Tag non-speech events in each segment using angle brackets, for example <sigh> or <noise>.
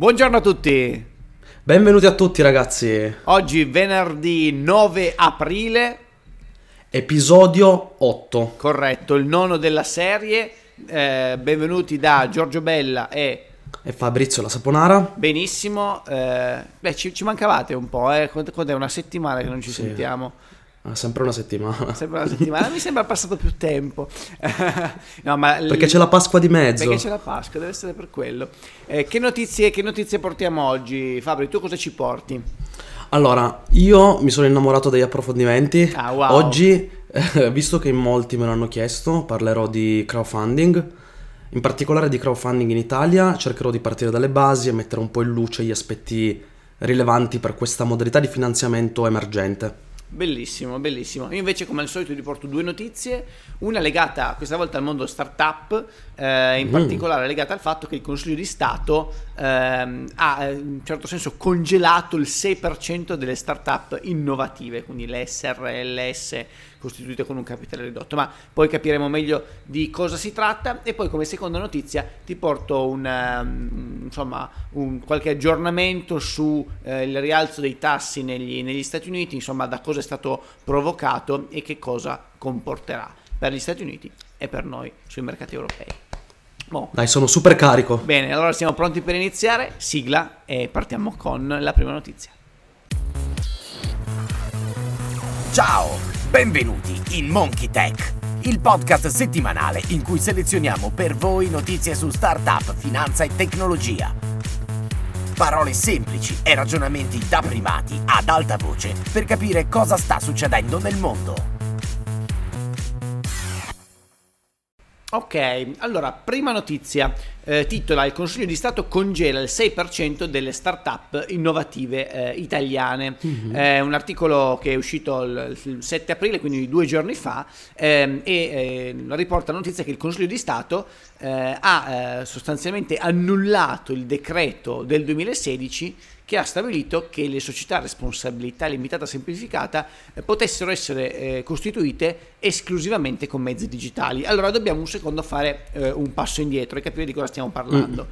Buongiorno a tutti. Benvenuti a tutti ragazzi. Oggi venerdì 9 aprile. Episodio 8. Corretto, il nono della serie. Eh, benvenuti da Giorgio Bella e... E Fabrizio La Saponara. Benissimo. Eh, beh, ci, ci, mancavate un po', eh. Quant'è una settimana che non ci sì. sentiamo? Ah, sempre una settimana. Sempre una settimana, mi sembra passato più tempo. <laughs> no, perché c'è la Pasqua di mezzo. Perché c'è la Pasqua, deve essere per quello. Eh, che, notizie, che, notizie, portiamo oggi? Fabri, tu cosa ci porti? Allora, io mi sono innamorato degli approfondimenti. Ah, wow. Oggi, eh, visto che in molti me l'hanno chiesto, parlerò di crowdfunding. In particolare di crowdfunding in Italia, cercherò di partire dalle basi e mettere un po' in luce gli aspetti rilevanti per questa modalità di finanziamento emergente. Bellissimo, bellissimo. Io invece come al solito vi porto due notizie, una legata questa volta al mondo startup, eh, in mm. particolare legata al fatto che il Consiglio di Stato ehm, ha eh, in un certo senso congelato il 6% delle startup innovative, quindi le SRLS costituite con un capitale ridotto, ma poi capiremo meglio di cosa si tratta e poi come seconda notizia ti porto un, um, insomma, un qualche aggiornamento sul eh, rialzo dei tassi negli, negli Stati Uniti, insomma da cosa è stato provocato e che cosa comporterà per gli Stati Uniti e per noi sui mercati europei. Boh. Dai, sono super carico. Bene, allora siamo pronti per iniziare. Sigla e partiamo con la prima notizia. Ciao! Benvenuti in Monkey Tech, il podcast settimanale in cui selezioniamo per voi notizie su startup, finanza e tecnologia. Parole semplici e ragionamenti da primati ad alta voce per capire cosa sta succedendo nel mondo. Ok, allora, prima notizia. Eh, titola Il Consiglio di Stato congela il 6% delle start-up innovative eh, italiane. Mm-hmm. È un articolo che è uscito il, il 7 aprile, quindi due giorni fa, ehm, e eh, riporta la notizia che il Consiglio di Stato eh, ha eh, sostanzialmente annullato il decreto del 2016 che ha stabilito che le società a responsabilità limitata semplificata eh, potessero essere eh, costituite esclusivamente con mezzi digitali. Allora dobbiamo un secondo fare eh, un passo indietro e capire di cosa stiamo parlando.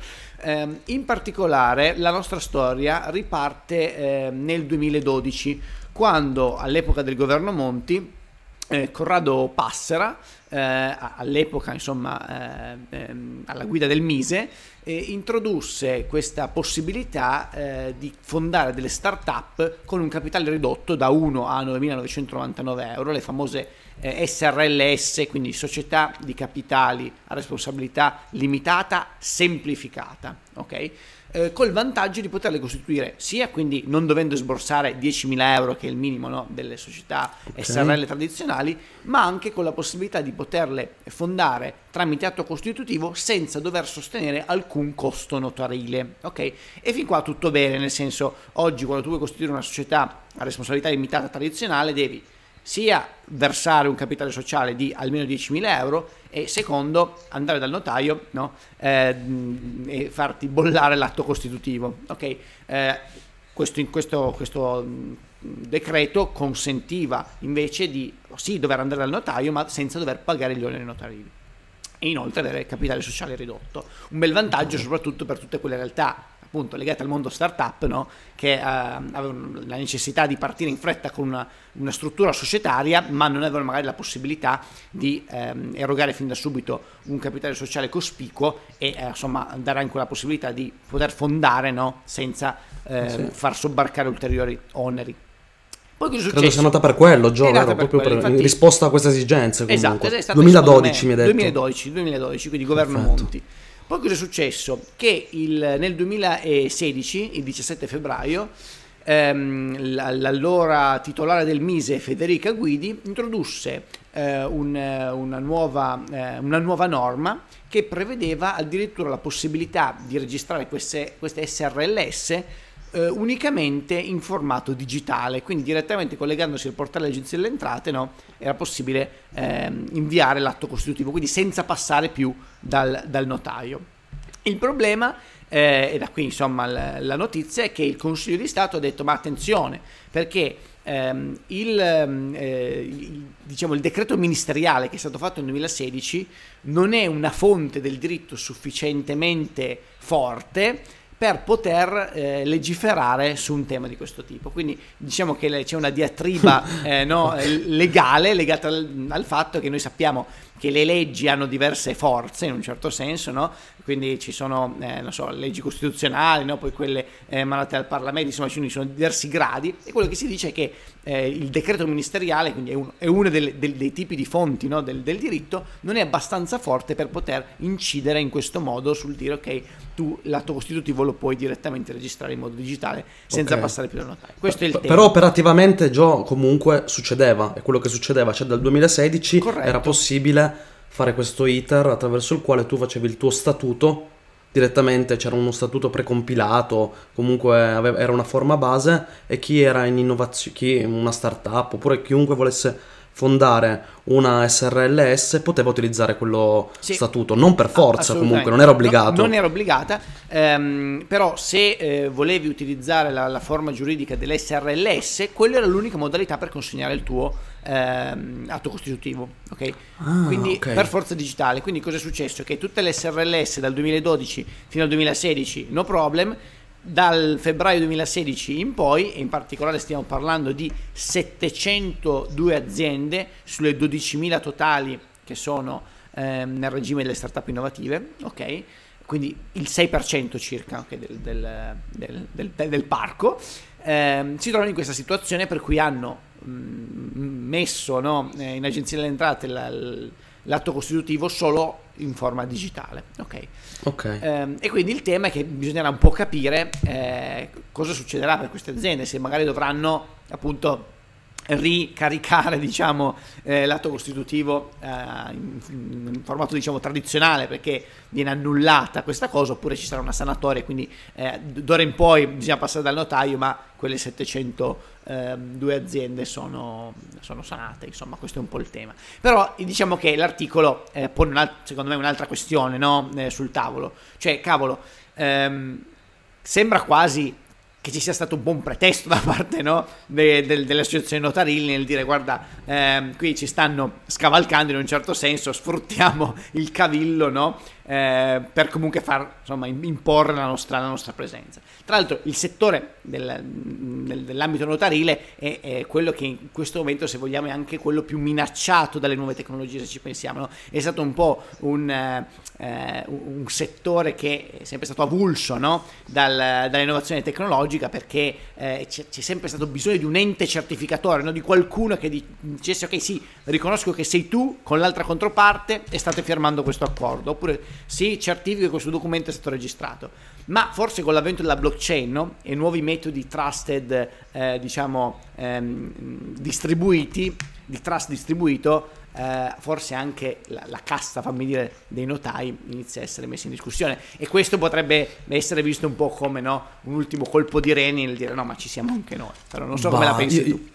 Mm. in particolare la nostra storia riparte ehm, nel 2012, quando all'epoca del governo Monti eh, Corrado Passera, eh, all'epoca insomma eh, ehm, alla guida del Mise, eh, introdusse questa possibilità eh, di fondare delle start-up con un capitale ridotto da 1 a 9.999 euro, le famose eh, SRLS, quindi società di capitali a responsabilità limitata semplificata. Okay? Eh, col vantaggio di poterle costituire sia quindi non dovendo sborsare 10.000 euro che è il minimo no, delle società okay. SRL tradizionali, ma anche con la possibilità di poterle fondare tramite atto costitutivo senza dover sostenere alcun costo notarile. Ok? E fin qua tutto bene, nel senso oggi quando tu vuoi costituire una società a responsabilità limitata tradizionale devi sia versare un capitale sociale di almeno 10.000 euro e secondo andare dal notaio no? eh, e farti bollare l'atto costitutivo. Okay? Eh, questo, questo, questo, decreto consentiva invece di sì dover andare dal notaio ma senza dover pagare gli oneri notarili e inoltre avere capitale sociale ridotto. Un bel vantaggio soprattutto per tutte quelle realtà appunto legate al mondo startup, no? che eh, avevano la necessità di partire in fretta con una, una, struttura societaria, ma non avevano magari la possibilità di ehm, erogare fin da subito un capitale sociale cospicuo e eh, insomma dare anche la possibilità di poter fondare no? senza eh, sì. far sobbarcare ulteriori oneri. Poi cosa è Credo sia nata per quello, Gio, vero? Proprio quello, per, in risposta a questa esigenza. Comunque. Esatto, è stato 2012 mi hai detto. 2012, 2012 quindi governo Perfetto. Monti. Poi cosa è successo? Che il, nel 2016, il 17 febbraio, ehm, l'allora titolare del Mise, Federica Guidi, introdusse eh, un, una, nuova, eh, una, nuova, norma che prevedeva addirittura la possibilità di registrare queste, queste SRLS eh, unicamente in formato digitale, quindi direttamente collegandosi al portale dell'Agenzia delle Entrate no, era possibile ehm, inviare l'atto costitutivo, quindi senza passare più dal, dal notaio. Il problema eh, e da qui insomma la, la, notizia è che il Consiglio di Stato ha detto ma attenzione perché ehm, il, ehm, eh, diciamo, il, decreto ministeriale che è stato fatto nel 2016 non è una fonte del diritto sufficientemente forte per poter eh, legiferare su un tema di questo tipo. Quindi diciamo che c'è una diatriba <laughs> eh, no, legale legata al, al, fatto che noi sappiamo che le leggi hanno diverse forze in un certo senso, no? quindi ci sono eh, so, leggi costituzionali, no? poi quelle eh, emanate dal Parlamento, insomma ci sono diversi gradi e quello che si dice è che eh, il decreto ministeriale, quindi è, un, è uno del, del, dei tipi di fonti no? del, del, diritto, non è abbastanza forte per poter incidere in questo modo sul dire ok, tu l'atto costitutivo lo puoi direttamente registrare in modo digitale senza okay. passare più dal notaio. Questo è il tema. Però operativamente Gio comunque succedeva, è quello che succedeva, cioè dal 2016 Corretto. era possibile fare questo iter attraverso il quale tu facevi il tuo statuto direttamente c'era uno statuto precompilato, comunque aveva, era una forma base e chi era in innovazione, chi una startup oppure chiunque volesse fondare una SRLS poteva utilizzare quello sì. statuto, non per forza comunque, non era obbligato. No, non era obbligata, ehm, però se eh, volevi utilizzare la, la, forma giuridica dell'SRLS, quella era l'unica modalità per consegnare il tuo ehm, atto costitutivo, ok? Ah, quindi okay. per forza digitale. Quindi cosa è successo? Che tutte le SRLS dal 2012 fino al 2016, no problem, dal febbraio 2016 in poi, e in particolare stiamo parlando di 702 aziende sulle 12.000 totali che sono ehm, nel regime delle startup innovative, ok? Quindi il 6% circa okay, del, del, del, del, parco, ehm, si trovano in questa situazione per cui hanno mh, mm, messo no, in agenzia delle entrate la, l'atto costitutivo solo in forma digitale. Ok. okay. Eh, e quindi il tema è che bisognerà un po' capire eh, cosa succederà per queste aziende, se magari dovranno appunto ricaricare diciamo, eh, l'atto costitutivo eh, in, in, formato diciamo, tradizionale perché viene annullata questa cosa oppure ci sarà una sanatoria quindi eh, d'ora in poi bisogna passare dal notaio ma quelle 702 ehm, aziende sono, sono, sanate insomma questo è un po' il tema però diciamo che l'articolo eh, pone secondo me un'altra questione no? Eh, sul tavolo cioè cavolo ehm, sembra quasi che ci sia stato un buon pretesto da parte no, de, de, delle associazioni notarili nel dire guarda ehm, qui ci stanno scavalcando in un certo senso sfruttiamo il cavillo no, eh, per comunque far insomma imporre la nostra, la nostra presenza tra l'altro il settore del, del, dell'ambito notarile è, è, quello che in questo momento se vogliamo è anche quello più minacciato dalle nuove tecnologie se ci pensiamo no? è stato un po' un, eh, un, settore che è sempre stato avulso Dal, dall'innovazione tecnologica perché eh, c'è, c'è, sempre stato bisogno di un ente certificatore no? di qualcuno che dicesse ok sì riconosco che sei tu con l'altra controparte e state firmando questo accordo oppure sì certifico che questo documento è stato registrato ma forse con l'avvento della blockchain no? e nuovi metodi trusted, eh, diciamo, ehm, distribuiti, di trust distribuito, eh, forse anche la, la, casta, fammi dire, dei notai inizia a essere messa in discussione e questo potrebbe essere visto un po' come no, un ultimo colpo di reni nel dire no ma ci siamo anche noi, però non so bah, come la pensi io, tu.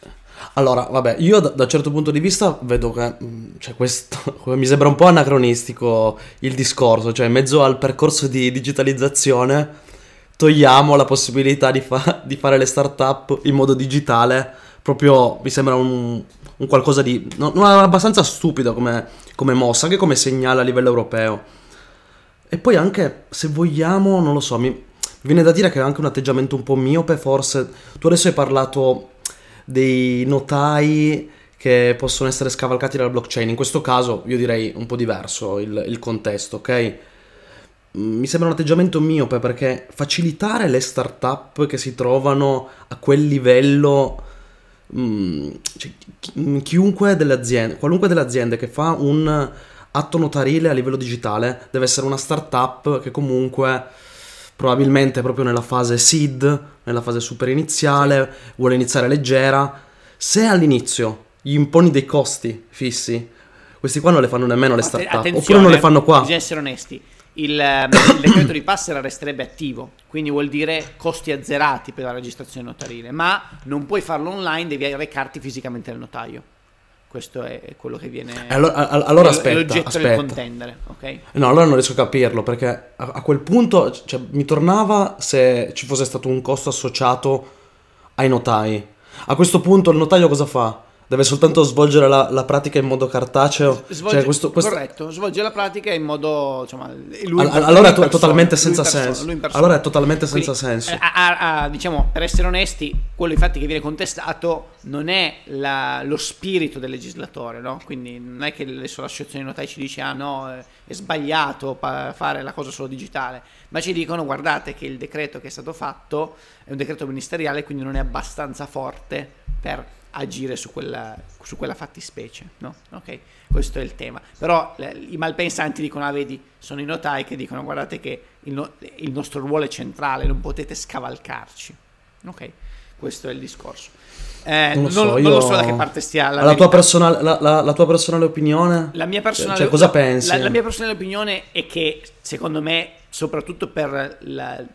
Allora, vabbè, io da, da, un certo punto di vista vedo che mm, cioè, questo <laughs> mi sembra un po' anacronistico il discorso, cioè in mezzo al percorso di digitalizzazione togliamo la possibilità di, fa- di fare le start-up in modo digitale, proprio mi sembra un, un qualcosa di non, non abbastanza stupido come, come mossa, anche come segnale a livello europeo. E poi anche, se vogliamo, non lo so, mi viene da dire che è anche un atteggiamento un po' miope, forse. Tu adesso hai parlato dei notai che possono essere scavalcati dalla blockchain. In questo caso io direi un po' diverso il, il contesto, ok? Mm, mi sembra un atteggiamento miope perché facilitare le start-up che si trovano a quel livello... Mm, cioè, mm, chiunque delle aziende, qualunque delle aziende che fa un atto notarile a livello digitale deve essere una start-up che comunque probabilmente proprio nella fase seed, nella fase super iniziale, vuole iniziare leggera. Se all'inizio gli imponi dei costi fissi, questi qua non le fanno nemmeno le start-up, oppure non le fanno qua. Bisogna essere onesti. Il, ehm, il decreto di Passera resterebbe attivo, quindi vuol dire costi azzerati per la registrazione notarile, ma non puoi farlo online, devi recarti fisicamente al notaio questo è quello che viene allora, allora aspetta, l'oggetto aspetta. del contendere ok? no allora non riesco a capirlo perché a, a quel punto cioè, mi tornava se ci fosse stato un costo associato ai notai a questo punto il notaio cosa fa? Deve soltanto svolgere la, la pratica in modo cartaceo. Svolge, cioè, questo, questo... Corretto, svolge la pratica in modo... Insomma, lui, All- allora è to- persona, totalmente lui senza persona, senso. lui. Allora è totalmente senza Quindi, senso. eh, a- a- a- diciamo, per essere onesti, quello infatti che viene contestato non è la- lo spirito del legislatore, no? Quindi non è che adesso l'associazione notai ci dice ah no, eh, è sbagliato fare la cosa solo digitale, ma ci dicono guardate che il decreto che è stato fatto è un decreto ministeriale, quindi non è abbastanza forte per agire su quella, su quella fattispecie, no? Ok, questo è il tema. Però eh, i malpensanti dicono, ah vedi, sono i notai che dicono, guardate che il, no- il nostro ruolo è centrale, non potete scavalcarci. Ok, questo è il discorso. Eh, Non non, lo so, non io- lo so da che parte stia la, la, tua personale, la, la- la tua personale opinione? La mia personale, Cioè, cosa pensi? La, mia personale opinione è che, secondo me, soprattutto per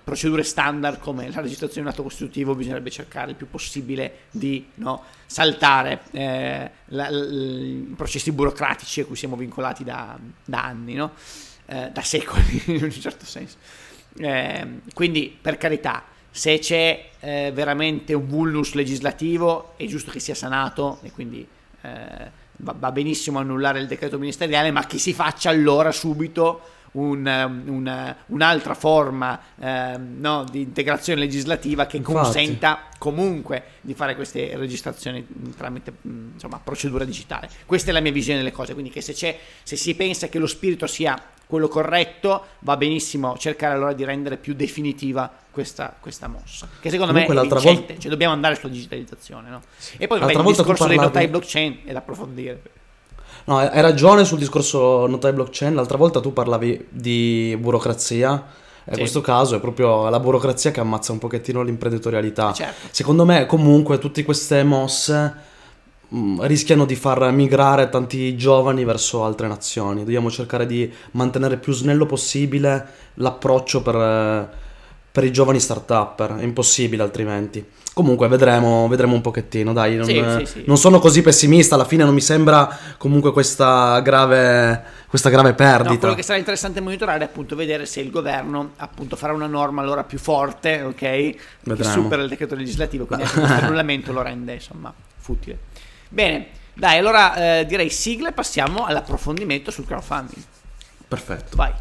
procedure standard come la registrazione di un atto costitutivo, bisognerebbe cercare il più possibile di no, saltare eh, i processi burocratici a cui siamo vincolati da, da anni, no? Eh, da secoli, <laughs> in un certo senso. Eh, quindi, per carità, se c'è eh, veramente un vulnus legislativo, è giusto che sia sanato e quindi eh, va, va benissimo annullare il decreto ministeriale, ma che si faccia allora subito un, um, un, un'altra forma ehm, no, di integrazione legislativa che Infatti. consenta comunque di fare queste registrazioni tramite mh, insomma, procedura digitale. Questa è la mia visione delle cose, quindi che se, c'è, se si pensa che lo spirito sia quello corretto, va benissimo cercare allora di rendere più definitiva questa, questa mossa, che secondo Comunque me è vincente, volta- cioè dobbiamo andare sulla digitalizzazione. No? E poi vabbè, il discorso dei parlavi- notai blockchain è da approfondire. No, hai ragione sul discorso notai blockchain. L'altra volta tu parlavi di burocrazia. In Sì. questo caso è proprio la burocrazia che ammazza un pochettino l'imprenditorialità. Certo. Secondo me, comunque, tutte queste mosse rischiano di far migrare tanti giovani verso altre nazioni. Dobbiamo cercare di mantenere più snello possibile l'approccio per, eh, per i giovani start-up. È impossibile altrimenti. Comunque, vedremo, vedremo un pochettino. Dai, non, Sì, eh, sì, sì. non sono così pessimista. Alla fine non mi sembra comunque questa grave, questa grave No, perdita. quello che sarà interessante monitorare è appunto vedere se il governo appunto farà una norma allora più forte, ok? Che Vedremo. supera il decreto legislativo, quindi questo <laughs> annullamento lo rende insomma futile. Bene, dai, allora eh, direi sigla e passiamo all'approfondimento sul crowdfunding. Perfetto. Vai.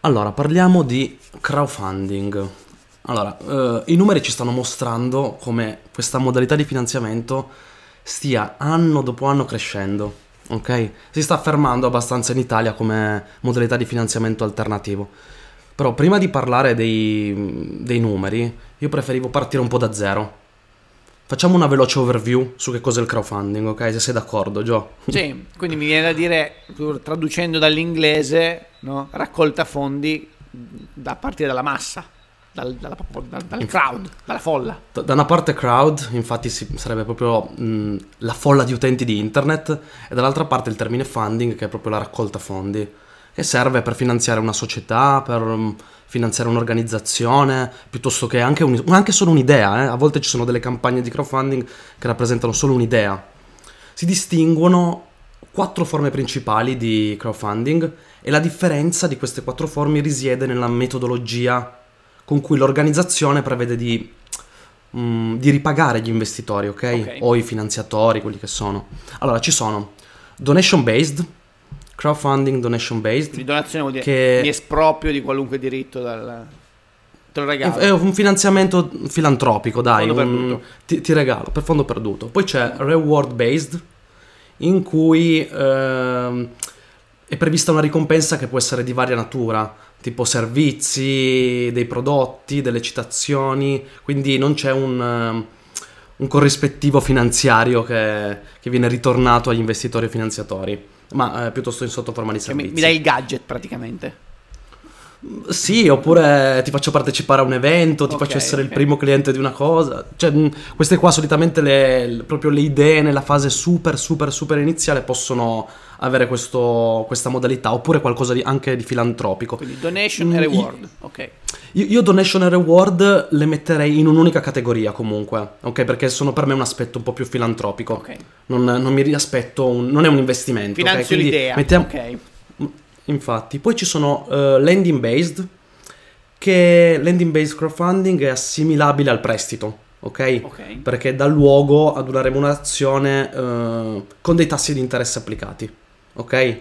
Allora, parliamo di crowdfunding. Allora, eh, i numeri ci stanno mostrando come questa modalità di finanziamento stia anno dopo anno crescendo, ok? Si sta affermando abbastanza in Italia come modalità di finanziamento alternativo. Però prima di parlare dei, dei numeri, io preferivo partire un po' da zero. Facciamo una veloce overview su che cos'è il crowdfunding, ok? Se sei d'accordo, Gio. Sì, quindi mi viene da dire, traducendo dall'inglese, no? raccolta fondi da partire dalla massa, dal, dalla- dal- dal crowd, dalla folla. Da una parte crowd, infatti si- sarebbe proprio mh, la folla di utenti di internet, e dall'altra parte il termine funding, che è proprio la raccolta fondi, che serve per finanziare una società, per mh, finanziare un'organizzazione, piuttosto che anche, un- anche solo un'idea. eh. A volte ci sono delle campagne di crowdfunding che rappresentano solo un'idea. Si distinguono quattro forme principali di crowdfunding e la differenza di queste quattro forme risiede nella metodologia con cui l'organizzazione prevede di, mm, di ripagare gli investitori, ok? Ok. O i finanziatori, quelli che sono. Allora, ci sono donation based, crowdfunding donation based, Quindi donazione vuol dire Che- mi esproprio di qualunque diritto dal... Te lo regalo. È un finanziamento filantropico, dai. Un- ti, ti regalo per fondo perduto. Poi c'è reward based, in cui ehm, è prevista una ricompensa che può essere di varia natura, tipo servizi, dei prodotti, delle citazioni. Quindi non c'è un, ehm, un corrispettivo finanziario che, che viene ritornato agli investitori e finanziatori, ma eh, piuttosto in sotto forma di Cioè, mi, mi dai il gadget praticamente. Sì, oppure ti faccio partecipare a un evento, ti Ok, faccio essere ok. il primo cliente di una cosa. Cioè, queste qua solitamente le, proprio le idee nella fase super, super, super iniziale possono avere questo- questa modalità, oppure qualcosa di- anche di filantropico. Quindi donation Mm, e i- reward. Ok. Io, io donation e reward le metterei in un'unica categoria comunque, ok? Perché sono per me un aspetto un po' più filantropico. Ok. Non, non mi riaspetto, un- non è un investimento. Finanzio Quindi l'idea. mettiamo- Ok. Infatti, poi ci sono eh, landing based che landing based crowdfunding è assimilabile al prestito, ok? Ok. Perché dà luogo ad una remunerazione eh, con dei tassi di interesse applicati, ok?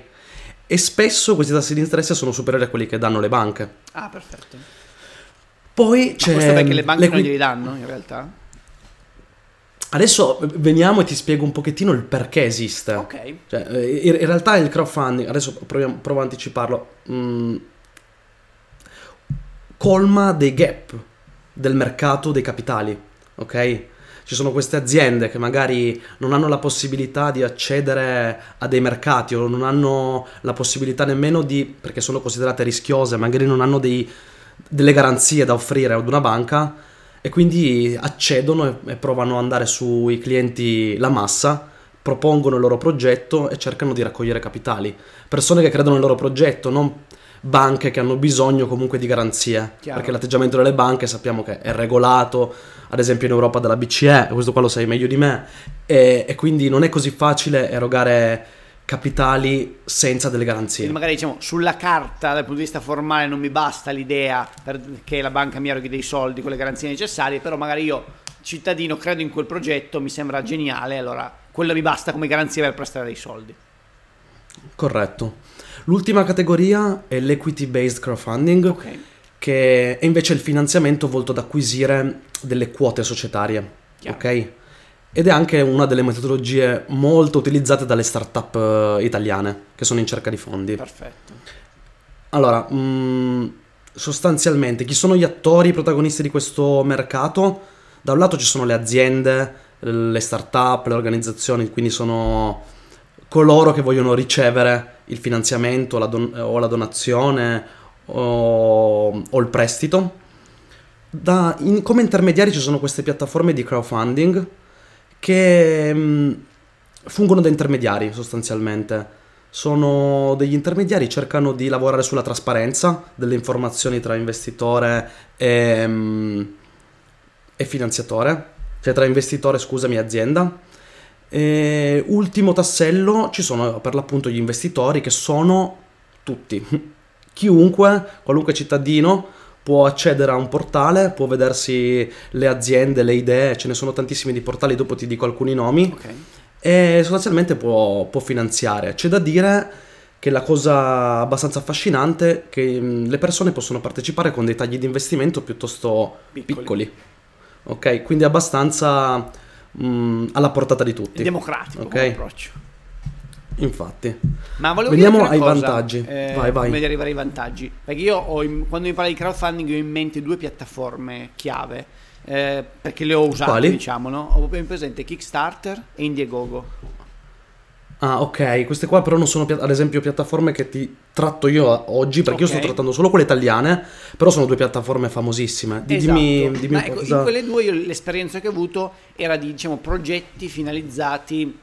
E spesso questi tassi di interesse sono superiori a quelli che danno le banche. Ah, perfetto. Poi Ma c'è questo perché le banche non l'equi- glieli danno, in realtà? Adesso veniamo e ti spiego un pochettino il perché esiste. Ok. Cioè, eh, in, realtà il crowdfunding, adesso proviamo- provo a anticiparlo, mm, colma dei gap del mercato dei capitali, ok? Ci sono queste aziende che magari non hanno la possibilità di accedere a dei mercati o non hanno la possibilità nemmeno di, perché sono considerate rischiose, magari non hanno dei- delle garanzie da offrire ad una banca e quindi accedono e, provano ad andare sui clienti la massa, propongono il loro progetto e cercano di raccogliere capitali. Persone che credono nel loro progetto, non banche che hanno bisogno comunque di garanzie, Chiaro. perché l'atteggiamento delle banche sappiamo che è regolato, ad esempio in Europa dalla BCE, questo qua lo sai meglio di me, e, e quindi non è così facile erogare capitali senza delle garanzie. Quindi magari diciamo sulla carta dal punto di vista formale non mi basta l'idea che la banca mi eroghi dei soldi con le garanzie necessarie, però magari io cittadino credo in quel progetto, mi sembra geniale, allora quello mi basta come garanzia per prestare dei soldi. Corretto. L'ultima categoria è l'equity based crowdfunding, Ok. che è invece il finanziamento volto ad acquisire delle quote societarie. Chiaro. Ok? Ed è anche una delle metodologie molto utilizzate dalle start-up eh, italiane che sono in cerca di fondi. Perfetto. Allora, mh, sostanzialmente, chi sono gli attori, protagonisti di questo mercato? Da un lato ci sono le aziende, le start-up, le organizzazioni, quindi sono coloro che vogliono ricevere il finanziamento la don- o la donazione o, o il prestito. Da- in- come intermediari ci sono queste piattaforme di crowdfunding che mh, fungono da intermediari sostanzialmente. Sono degli intermediari, cercano di lavorare sulla trasparenza delle informazioni tra investitore e, mh, e finanziatore, cioè tra investitore, scusami, azienda. E ultimo tassello, ci sono per l'appunto gli investitori che sono tutti. <laughs> Chiunque, qualunque cittadino può accedere a un portale, può vedersi le aziende, le idee, ce ne sono tantissimi di portali, dopo ti dico alcuni nomi Ok. e sostanzialmente può, può finanziare. C'è da dire che la cosa abbastanza affascinante è che mh, le persone possono partecipare con dei tagli di investimento piuttosto Piccoli. piccoli. Ok, quindi abbastanza mh, alla portata di È tutti. democratico Ok. come approccio. Infatti. Ma volevo Veniamo ai cosa, vantaggi. eh, Vai, vai. Prima di arrivare ai vantaggi. Perché io ho in- quando mi parli di crowdfunding ho in mente due piattaforme chiave. eh, perché le ho usate, Quali? diciamo, no? Ho ben presente Kickstarter e Indiegogo. Ah, ok, queste qua però non sono ad esempio piattaforme che ti tratto io oggi perché io sto trattando solo quelle italiane, però sono due piattaforme famosissime. Di- Dimmi, Esatto. dimmi Ma un po' ecco, cosa... in quelle due io l'esperienza che ho avuto era di diciamo, progetti finalizzati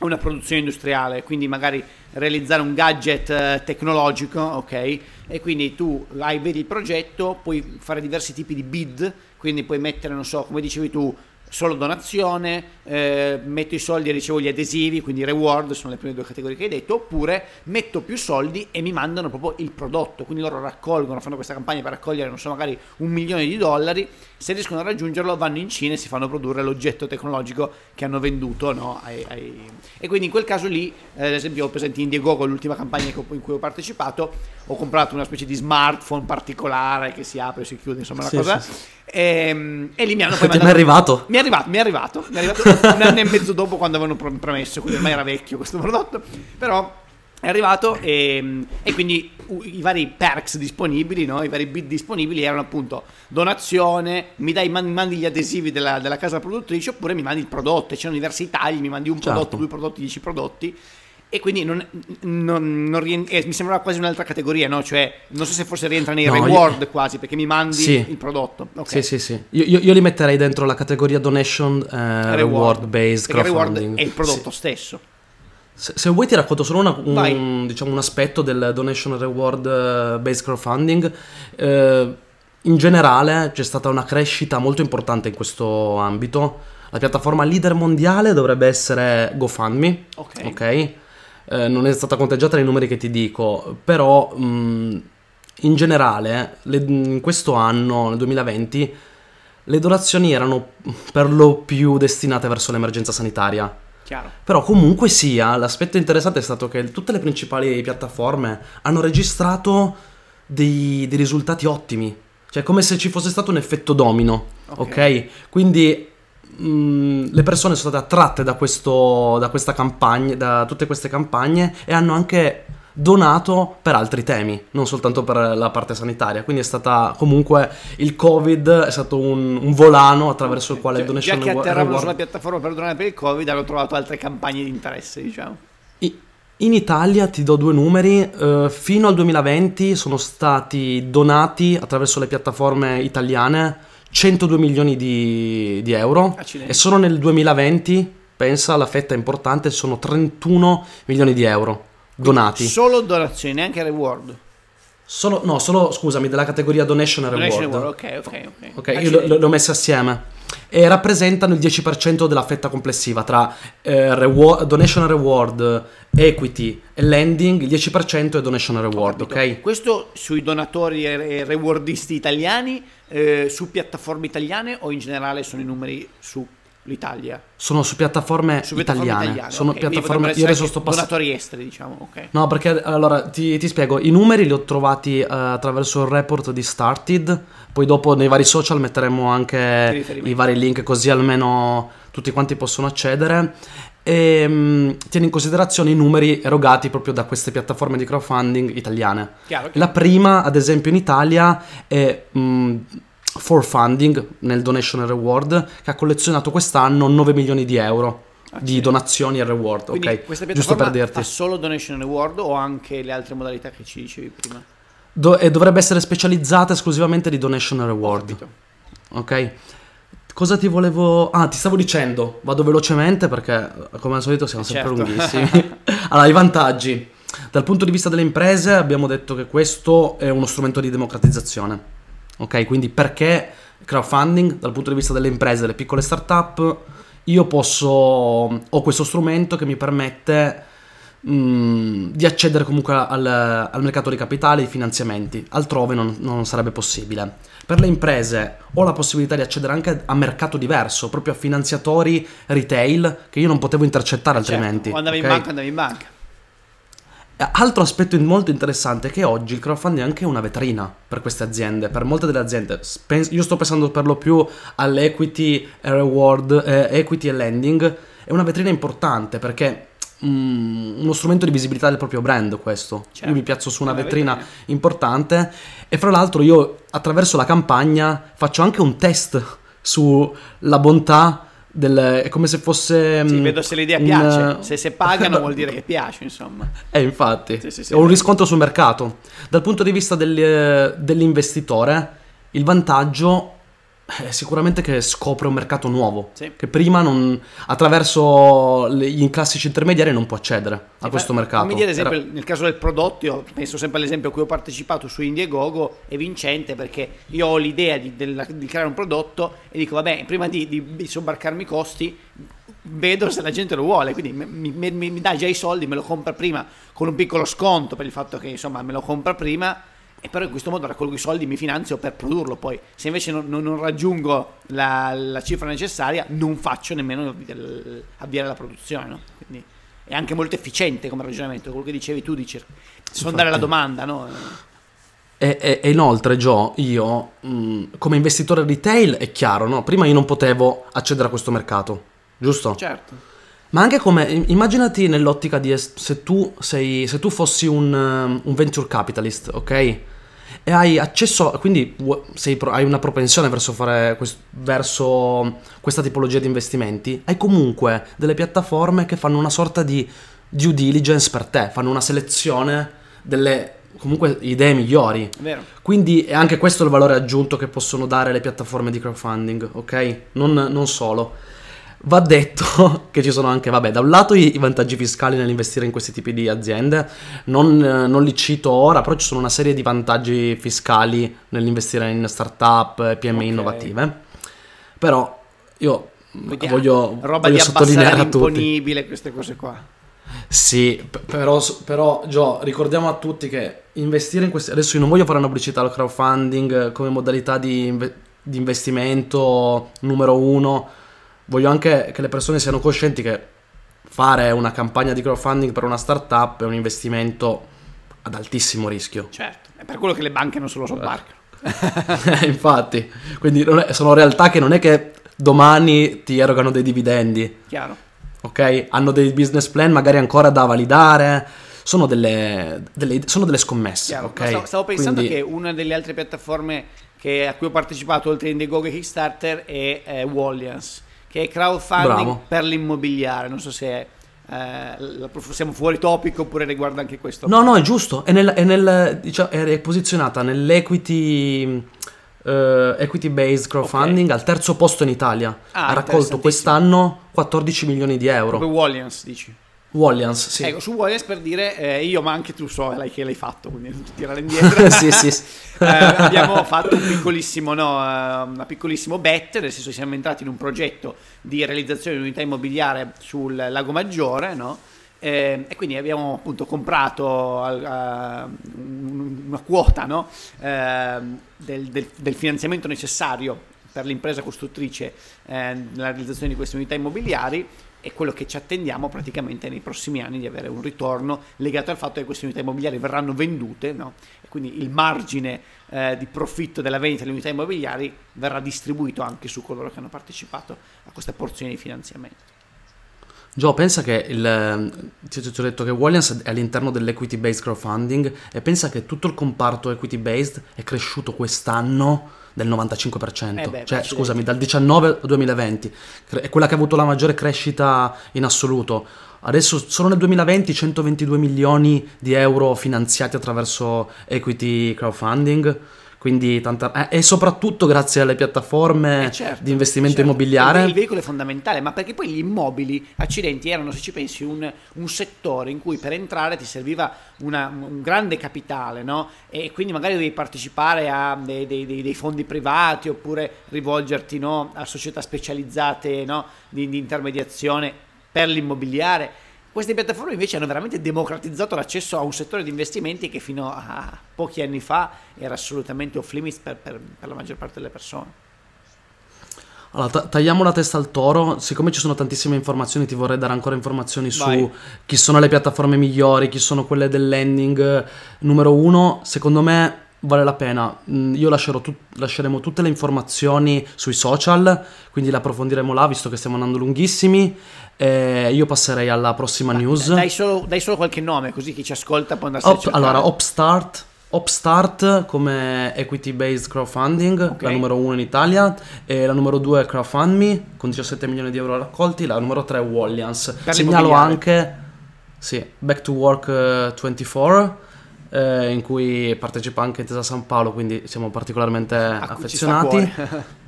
una produzione industriale, quindi magari realizzare un gadget eh, tecnologico, ok? E quindi tu hai, vedi il progetto, puoi fare diversi tipi di bid, quindi puoi mettere, non so, come dicevi tu, solo donazione, eh, metto i soldi e ricevo gli adesivi, quindi reward sono le prime due categorie che hai detto, oppure metto più soldi e mi mandano proprio il prodotto, quindi loro raccolgono, fanno questa campagna per raccogliere, non so, magari un milione di dollari, se riescono a raggiungerlo vanno in Cina e si fanno produrre l'oggetto tecnologico che hanno venduto, no? ai- ai- E quindi in quel caso lì, eh, ad esempio ho presente Indiegogo, l'ultima campagna in cui ho partecipato, ho comprato una specie di smartphone particolare che si apre e si chiude, insomma una Sì, cosa... sì, sì. E, e lì mi hanno <laughs> poi è mandato- mai arrivato? mi è arrivato, mi è arrivato, mi è arrivato un anno e mezzo dopo quando avevano pro- promesso, quindi ormai era vecchio questo prodotto, però è arrivato e, e quindi i vari perks disponibili, no? i vari bid disponibili erano appunto donazione, mi dai, man- mandi gli adesivi della, della casa produttrice oppure mi mandi il prodotto, c'erano diversi tagli, mi mandi un Certo. prodotto, due prodotti, dieci prodotti. E quindi non, non- non rien- eh, mi sembrava quasi un'altra categoria, no? Cioè, non so se forse rientra nei No, io- reward quasi, perché mi mandi Sì. il prodotto. Ok. Sì, sì, sì. Io, io- io li metterei dentro la categoria donation eh, reward based perché crowdfunding. è il prodotto Sì. stesso. Se, se vuoi ti racconto solo una- un, diciamo, un aspetto del donation reward eh, based crowdfunding. Eh, in generale c'è stata una crescita molto importante in questo ambito. La piattaforma leader mondiale dovrebbe essere GoFundMe. Ok. ok? Eh, non è stata conteggiata nei numeri che ti dico, però mh, in generale, le- in questo anno, nel 2020, le donazioni erano per lo più destinate verso l'emergenza sanitaria. Chiaro. Però comunque sia, l'aspetto interessante è stato che tutte le principali piattaforme hanno registrato dei, dei risultati ottimi. Cioè, come se ci fosse stato un effetto domino, Ok. ok? Quindi mh, le persone sono state attratte da, questo, da questa campagna, da tutte queste campagne e hanno anche donato per altri temi, non soltanto per la parte sanitaria. Quindi è stata comunque il Covid è stato un, un volano attraverso il quale Cioè, donation già che atterravano Reward- sulla piattaforma per donare per il Covid, hanno trovato altre campagne di interesse, diciamo. In Italia ti do due numeri, eh, fino al 2020 sono stati donati attraverso le piattaforme italiane 102 milioni di, di euro Accidenti. e solo nel 2020, pensa la fetta importante, sono 31 milioni di euro donati. Solo donazioni, neanche reward. Solo, no, solo scusami, della categoria donation and Donation reward. reward, ok, ok, ok. Ok, io Accidenti. le le ho messe assieme. E rappresentano il 10% della fetta complessiva tra eh, reward- donation and reward, equity e lending. Il 10% è donation and reward, ok? Questo sui donatori e rewardisti italiani, eh, su piattaforme italiane o in generale sono i numeri sull'Italia? Sono su piattaforme, Su piattaforme italiane. italiane. Sono ok, quindi piattaforme. Io adesso sto passando. Donatori esteri, diciamo, ok. No, perché allora ti, ti spiego, i numeri li ho trovati eh, attraverso il report di Started, poi dopo nei vari social metteremo anche i vari link così almeno tutti quanti possono accedere. E mm, tieni in considerazione i numeri erogati proprio da queste piattaforme di crowdfunding italiane. Chiaro. La prima, ad esempio, in Italia è mm, For Funding nel Donation and Reward, che ha collezionato quest'anno 9 milioni di euro di Accidenti. donazioni e reward. Quindi ok? questa Giusto per dirti. solo donation and reward o anche le altre modalità che ci dicevi prima? Do- e dovrebbe essere specializzata esclusivamente di donation and reward. Ok? Cosa ti volevo. Ah, ti stavo dicendo, vado velocemente perché come al solito siamo sempre Certo. lunghissimi. <laughs> allora, i vantaggi. Dal punto di vista delle imprese abbiamo detto che questo è uno strumento di democratizzazione. Ok? Quindi perché crowdfunding dal punto di vista delle imprese, delle piccole start-up, io posso ho questo strumento che mi permette mm, di accedere comunque al, al mercato di capitali e di finanziamenti, altrove non, non sarebbe possibile. Per le imprese ho la possibilità di accedere anche a mercato diverso, proprio a finanziatori retail che io non potevo intercettare altrimenti. Certo, o andavi ok? in banca, andavi in banca. Eh, Altro aspetto molto interessante è che oggi il crowdfunding è anche una vetrina per queste aziende, per molte delle aziende. Io sto pensando per lo più all'equity e reward, eh, equity e lending. È una vetrina importante perché mm, uno strumento di visibilità del proprio brand questo. Certo, io mi piazzo su una, vetrina, importante e fra l'altro io attraverso la campagna faccio anche un test sulla bontà del... è come se fosse... Sì, mm, vedo se l'idea un, piace. eh, Se, se pagano vuol dire <laughs> che piace, insomma. eh, infatti, Sì, sì, sì, è un riscontro sul mercato. Dal punto di vista del- eh, dell'investitore, il vantaggio è sicuramente che scopre un mercato nuovo, Sì. che prima non, attraverso gli classici intermediari non può accedere a questo fa- mercato. Fammi dire, esempio, Era- nel caso del prodotto, io penso sempre all'esempio a cui ho partecipato su Indiegogo, è vincente perché io ho l'idea di, della- di creare un prodotto e dico, vabbè, prima di, di, di sobbarcarmi i costi, vedo se la gente lo vuole, quindi mi, mi- mi- mi dà già i soldi, me lo compra prima con un piccolo sconto per il fatto che insomma me lo compra prima. E però in questo modo raccolgo i soldi mi finanzio per produrlo. Poi, se invece non, non- non raggiungo la, la cifra necessaria, non faccio nemmeno avviare la produzione. no? Quindi è anche molto efficiente come ragionamento. Quello che dicevi tu, dici sondare la domanda, no? E, e- inoltre, Joe, io mh, come investitore retail è chiaro, no? Prima io non potevo accedere a questo mercato, giusto? Certo. Ma anche come, immaginati nell'ottica di se tu, sei, se tu fossi un, um, un venture capitalist, ok? E hai accesso, quindi sei hai una propensione verso, fare quest- verso questa tipologia di investimenti, hai comunque delle piattaforme che fanno una sorta di due diligence per te, fanno una selezione delle comunque idee migliori. Vero. Quindi è anche questo il valore aggiunto che possono dare le piattaforme di crowdfunding, ok? Non, non solo. Va detto <laughs> che ci sono anche, vabbè, da un lato i, i vantaggi fiscali nell'investire in questi tipi di aziende, non, eh, non li cito ora, però ci sono una serie di vantaggi fiscali nell'investire in startup, PMI Ok. innovative. Però io Vediamo. voglio, roba voglio di sottolineare a tutti. queste cose qua. Sì, però, però Gio, ricordiamo a tutti che investire in questi... Adesso io non voglio fare una pubblicità al crowdfunding come modalità di, di investimento numero uno, voglio anche che le persone siano coscienti che fare una campagna di crowdfunding per una startup è un investimento ad altissimo rischio. Certo, è per quello che le banche non se lo sobbarcano. <laughs> Infatti, quindi è, sono realtà che non è che domani ti erogano dei dividendi. Chiaro. Ok? Hanno dei business plan magari ancora da validare. Sono delle, delle, sono delle scommesse. Okay? Stavo, stavo, pensando Quindi... che una delle altre piattaforme che, a cui ho partecipato oltre a Indiegogo e Kickstarter è eh, Wallians, che è crowdfunding Bravo. per l'immobiliare. Non so se è eh, siamo fuori topico oppure riguarda anche questo? No, no, è giusto, è, nel, è, nel, diciamo, è posizionata nell'equity uh, equity based crowdfunding okay. al terzo posto in Italia. Ah, ha raccolto quest'anno 14 milioni di euro. Come Wallians, dici? Wallians, sì. Ecco, su Wallians per dire eh, io, ma anche tu so lei che l'hai fatto, quindi non ti tirare indietro. <laughs> sì, sì. sì. <laughs> eh, abbiamo fatto un piccolissimo, no, uh, un piccolissimo bet, nel senso che siamo entrati in un progetto di realizzazione di unità immobiliare sul Lago Maggiore, no? Eh, e quindi abbiamo appunto comprato uh, una quota no? eh, del, del, del, finanziamento necessario per l'impresa costruttrice eh, nella realizzazione di queste unità immobiliari e quello che ci attendiamo praticamente nei prossimi anni di avere un ritorno legato al fatto che queste unità immobiliari verranno vendute no? quindi il margine eh, di profitto della vendita delle unità immobiliari verrà distribuito anche su coloro che hanno partecipato a questa porzione di finanziamento. Gio, pensa che il, ti, ti ho detto che Wallians è all'interno dell'equity based crowdfunding e pensa che tutto il comparto equity based è cresciuto quest'anno del 95%, eh beh, cioè scusami, dal 19 al 2020, è quella che ha avuto la maggiore crescita in assoluto. Adesso solo nel 2020 122 milioni di euro finanziati attraverso equity crowdfunding quindi tanta, eh, e soprattutto grazie alle piattaforme eh certo, di investimento certo. immobiliare. Il veicolo è fondamentale, ma perché poi gli immobili, accidenti, erano, se ci pensi, un, un settore in cui per entrare ti serviva una, un grande capitale, no? E quindi magari devi partecipare a dei, dei, dei fondi privati oppure rivolgerti no, a società specializzate no, di, di intermediazione per l'immobiliare queste piattaforme invece hanno veramente democratizzato l'accesso a un settore di investimenti che fino a pochi anni fa era assolutamente off limits per, per, per la maggior parte delle persone. Allora, tagliamo la testa al toro. Siccome ci sono tantissime informazioni, ti vorrei dare ancora informazioni Vai. su chi sono le piattaforme migliori, chi sono quelle del landing numero uno. Secondo me vale la pena. Mm, io tu- lasceremo tutte le informazioni sui social, quindi le approfondiremo là, visto che stiamo andando lunghissimi. Eh, io passerei alla prossima Ma news. Dai solo, dai solo, qualche nome, così chi ci ascolta può andarsi Op, a Allora, Upstart. Upstart come equity based crowdfunding, okay. la numero uno in Italia, e la numero due è CrowdFundMe con 17 milioni di euro raccolti, la numero tre è Wallians. Per Segnalo anche sì, Back to Work 24 eh, in cui partecipa anche Intesa San Paolo, quindi siamo particolarmente a affezionati. <laughs>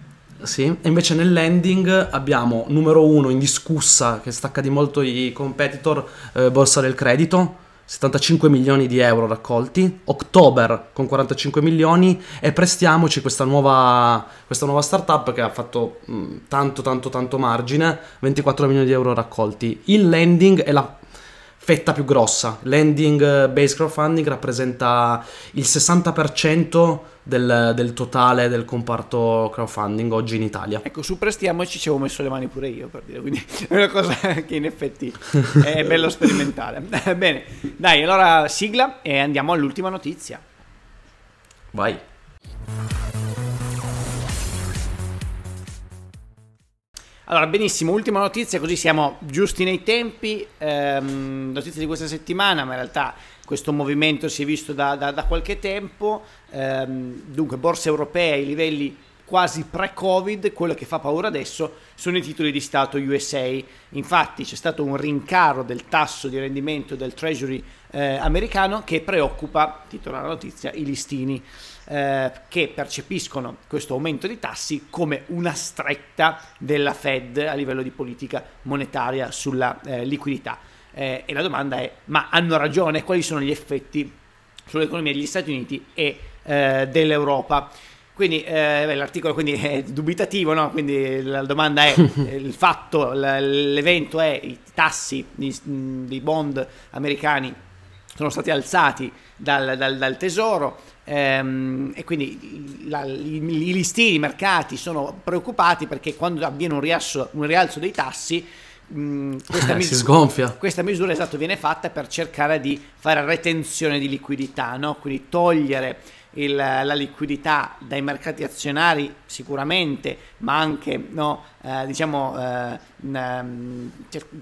Sì, e invece nel landing abbiamo numero uno indiscussa che stacca di molto i competitor, eh, Borsa del Credito, 75 milioni di euro raccolti, October con 45 milioni e prestiamoci questa nuova, questa nuova startup che ha fatto mh, mm, tanto tanto tanto margine, 24 milioni di euro raccolti. Il landing è la fetta più grossa. Landing eh, based crowdfunding rappresenta il 60% del, del, totale del comparto crowdfunding oggi in Italia. Ecco, su Prestiamoci ci avevo messo le mani pure io per dire, quindi <laughs> è una cosa che in effetti <laughs> è bello sperimentare. <laughs> Bene, dai, allora sigla e andiamo all'ultima notizia. Vai. Allora, benissimo, ultima notizia, così siamo giusti nei tempi. Ehm, notizia di questa settimana, ma in realtà questo movimento si è visto da, da, da qualche tempo. Ehm, dunque, borse europee ai livelli quasi pre-Covid, quello che fa paura adesso sono i titoli di Stato USA. Infatti c'è stato un rincaro del tasso di rendimento del Treasury eh, americano che preoccupa, titola la notizia, i listini eh, che percepiscono questo aumento di tassi come una stretta della Fed a livello di politica monetaria sulla eh, liquidità. Eh, e la domanda è, ma hanno ragione? Quali sono gli effetti sull'economia degli Stati Uniti e eh, dell'Europa? quindi eh, l'articolo quindi è dubitativo, no? quindi la domanda è <laughs> il fatto, l'evento è i tassi di, di bond americani sono stati alzati dal, dal, dal tesoro ehm, e quindi la, i, i, listini, i mercati sono preoccupati perché quando avviene un, rialzo, un rialzo dei tassi mh, questa, eh, mis- <laughs> si sgonfia. questa misura esatto viene fatta per cercare di fare retenzione di liquidità, no? quindi togliere il, la liquidità dai mercati azionari sicuramente, ma anche no, eh, diciamo, eh, mh,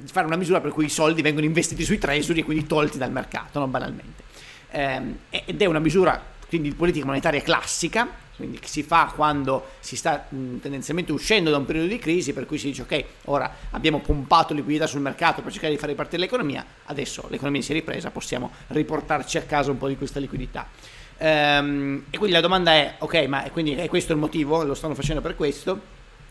fare una misura per cui i soldi vengono investiti sui treasury e quindi tolti dal mercato, no, banalmente. Eh, ed è una misura quindi di politica monetaria classica, quindi si fa quando si sta mh, tendenzialmente uscendo da un periodo di crisi, per cui si dice ok, ora abbiamo pompato liquidità sul mercato per cercare di fare ripartire l'economia, adesso l'economia si è ripresa, possiamo riportarci a casa un po' di questa liquidità. Ehm, e quindi la domanda è, ok, ma quindi è questo il motivo? Lo stanno facendo per questo?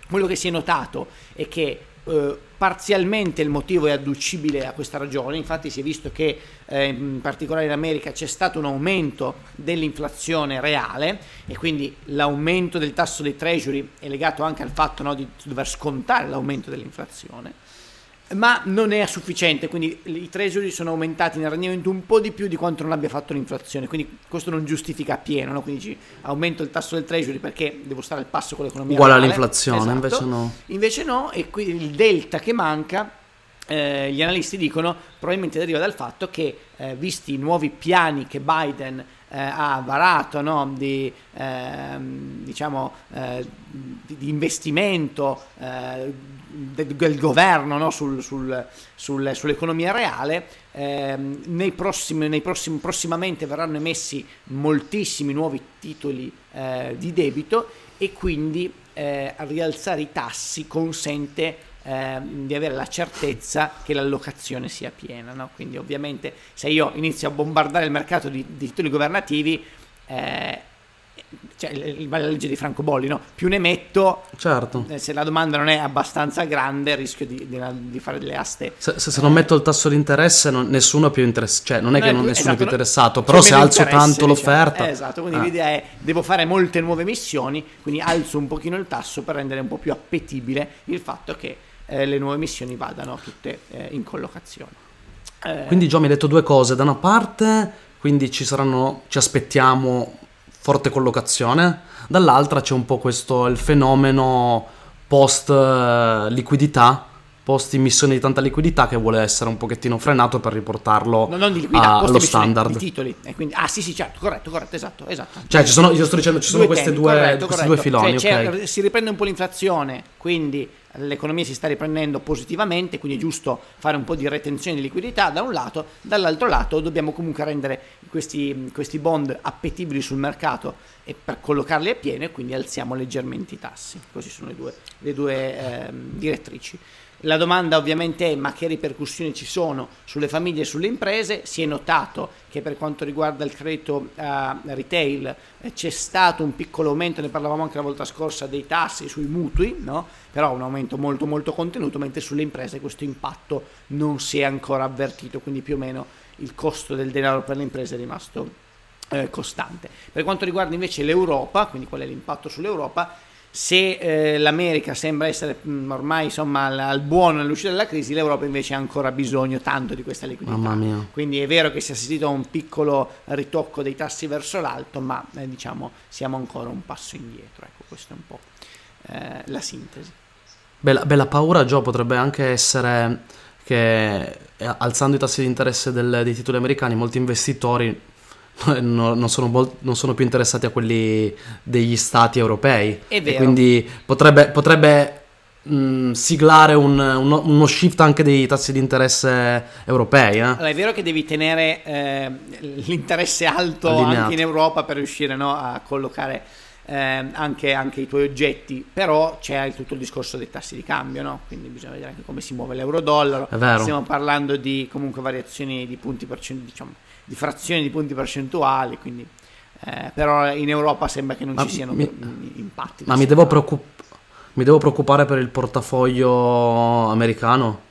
Quello che si è notato è che eh, parzialmente il motivo è adducibile a questa ragione, infatti si è visto che eh, in particolare in America c'è stato un aumento dell'inflazione reale e quindi l'aumento del tasso dei treasury è legato anche al fatto no, di dover scontare l'aumento dell'inflazione ma non è sufficiente, quindi i treasury sono aumentati nel rendimento un po' di più di quanto non abbia fatto l'inflazione, quindi questo non giustifica appieno, no? quindi aumento il tasso del treasury perché devo stare al passo con l'economia. Uguale all'inflazione, esatto. invece no. Invece no, e qui il delta che manca eh, gli analisti dicono probabilmente deriva dal fatto che eh, visti i nuovi piani che Biden eh, ha varato no, di, ehm, diciamo, eh, di, di, investimento eh, del, governo no, sul, sul, sul, sull'economia reale, ehm, nei prossimi, nei prossimi, prossimamente verranno emessi moltissimi nuovi titoli eh, di debito e quindi rialzare i tassi consente eh, di avere la certezza che l'allocazione sia piena. No? Quindi ovviamente se io inizio a bombardare il mercato di, di titoli governativi, cioè la legge di francobolli, no? più ne metto, certo. Eh, se la domanda non è abbastanza grande rischio di, di, di fare delle aste. Se, se, se non metto il tasso di interesse non, nessuno è più interessato, cioè non è non che è più, nessuno esatto, è più interessato, però se alzo tanto diciamo. l'offerta... Eh, esatto, quindi ah. l'idea è devo fare molte nuove missioni, quindi alzo un pochino il tasso per rendere un po' più appetibile il fatto che eh, le nuove missioni vadano tutte in collocazione. Quindi Gio mi hai detto due cose, da una parte quindi ci saranno, ci aspettiamo forte collocazione, dall'altra c'è un po' questo il fenomeno post eh, liquidità post immissione di tanta liquidità che vuole essere un pochettino frenato per riportarlo no, non di liquidità, a, allo standard. Di titoli. Quindi, ah sì sì certo, corretto, corretto, esatto, esatto. Cioè ci sono, io sto dicendo, ci sono due queste, temi, due, corretto, questi corretto. due filoni. Cioè, okay. Si riprende un po' l'inflazione, quindi l'economia si sta riprendendo positivamente, quindi è giusto fare un po' di retenzione di liquidità da un lato, dall'altro lato dobbiamo comunque rendere questi, questi bond appetibili sul mercato e per collocarli a pieno e quindi alziamo leggermente i tassi. Queste sono le due, le due eh, direttrici. La domanda ovviamente è ma che ripercussioni ci sono sulle famiglie e sulle imprese? Si è notato che per quanto riguarda il credito uh, retail eh, c'è stato un piccolo aumento, ne parlavamo anche la volta scorsa, dei tassi sui mutui, no? però un aumento molto molto contenuto, mentre sulle imprese questo impatto non si è ancora avvertito, quindi più o meno il costo del denaro per le imprese è rimasto eh, costante. Per quanto riguarda invece l'Europa, quindi qual è l'impatto sull'Europa, se eh, l'America sembra essere mh, mm, ormai insomma, al, al, buono nell'uscita dalla crisi, l'Europa invece ha ancora bisogno tanto di questa liquidità. Quindi è vero che si è assistito a un piccolo ritocco dei tassi verso l'alto, ma eh, diciamo siamo ancora un passo indietro. Ecco, questa è un po' eh, la sintesi. Beh la, paura, Gio, potrebbe anche essere che eh, alzando i tassi di interesse del, dei titoli americani, molti investitori <laughs> non sono, non sono, più interessati a quelli degli stati europei. È vero. E quindi potrebbe, potrebbe mh, siglare un, uno, uno, shift anche dei tassi di interesse europei. Eh? Allora, è vero che devi tenere eh, l'interesse alto Allineato. anche in Europa per riuscire no, a collocare eh, anche, anche, i tuoi oggetti, però c'è tutto il discorso dei tassi di cambio, no? quindi bisogna vedere anche come si muove l'euro-dollaro. Stiamo parlando di comunque variazioni di punti percentuali, diciamo di frazioni di punti percentuali, quindi, eh, però in Europa sembra che non ma ci siano mi, impatti. Ma mi devo, preoccup- mi devo, preoccupare per il portafoglio americano?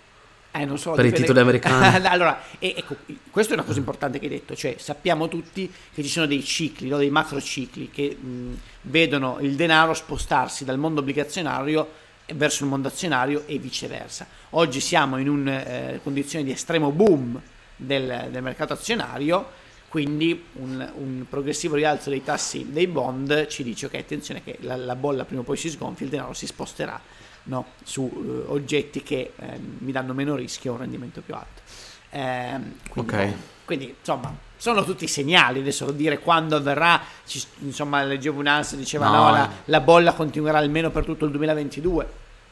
Eh, non so, per dipende- i titoli americani. <laughs> allora, e- ecco, questa è una cosa importante che hai detto, cioè sappiamo tutti che ci sono dei cicli, no? dei macrocicli che mh, vedono il denaro spostarsi dal mondo obbligazionario verso il mondo azionario e viceversa. Oggi siamo in una condizione di estremo boom del, del mercato azionario, quindi un, un progressivo rialzo dei tassi dei bond ci dice ok attenzione che la, la bolla prima o poi si sgonfia, il denaro si sposterà no, su eh, oggetti che eh, mi danno meno rischio e un rendimento più alto. Ehm, quindi, Ok. quindi, insomma sono tutti segnali adesso dire quando avverrà ci- insomma leggevo un'ansia diceva no, No, la, eh. la bolla continuerà almeno per tutto il 2022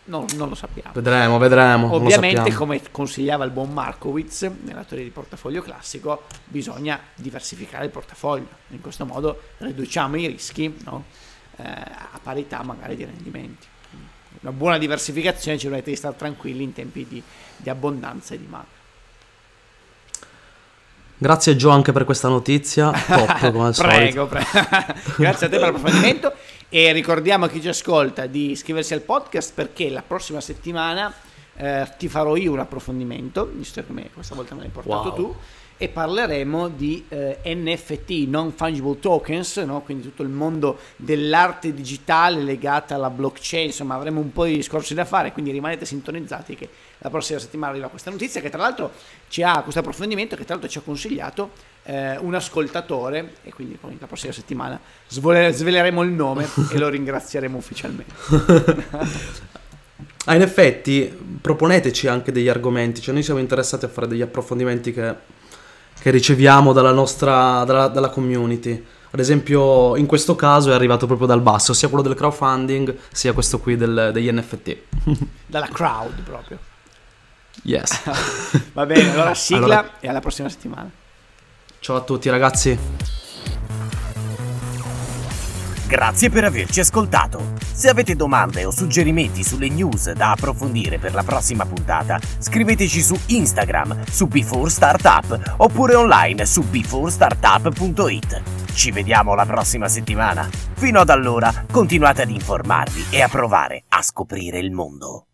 no, non lo sappiamo Vedremo, vedremo. Ovviamente, come consigliava il buon Markowitz nella teoria di portafoglio classico, bisogna diversificare il portafoglio. In questo modo riduciamo i rischi no? Eh, a parità magari di rendimenti. Una buona diversificazione ci permette di stare tranquilli in tempi di, di abbondanza e di mano. Grazie Gio anche per questa notizia. <laughs> Top come al solito. prego, <laughs> prego. Grazie a te per l'approfondimento e ricordiamo a chi ci ascolta di iscriversi al podcast perché la prossima settimana eh, ti farò io un approfondimento, visto che questa volta me l'hai portato Wow. tu, e parleremo di eh, NFT, non fungible tokens, no? quindi tutto il mondo dell'arte digitale legata alla blockchain, insomma avremo un po' di discorsi da fare, quindi rimanete sintonizzati che la prossima settimana arriva questa notizia che tra l'altro ci ha, questo approfondimento che tra l'altro ci ha consigliato eh, un ascoltatore e quindi poi la prossima settimana svole- sveleremo il nome <laughs> e lo ringrazieremo ufficialmente. <laughs> Ah, in effetti, proponeteci anche degli argomenti, cioè noi siamo interessati a fare degli approfondimenti che, che riceviamo dalla nostra dalla, dalla community. Ad esempio, in questo caso è arrivato proprio dal basso, sia quello del crowdfunding, sia questo qui del- degli NFT. <laughs> Dalla crowd proprio. Yes. <laughs> Va bene, allora sigla Allora- e alla prossima settimana. Ciao a tutti ragazzi. Grazie per averci ascoltato. Se avete domande o suggerimenti sulle news da approfondire per la prossima puntata, scriveteci su Instagram su Before Startup oppure online su beforestartup.it. Ci vediamo la prossima settimana. Fino ad allora, continuate ad informarvi e a provare a scoprire il mondo.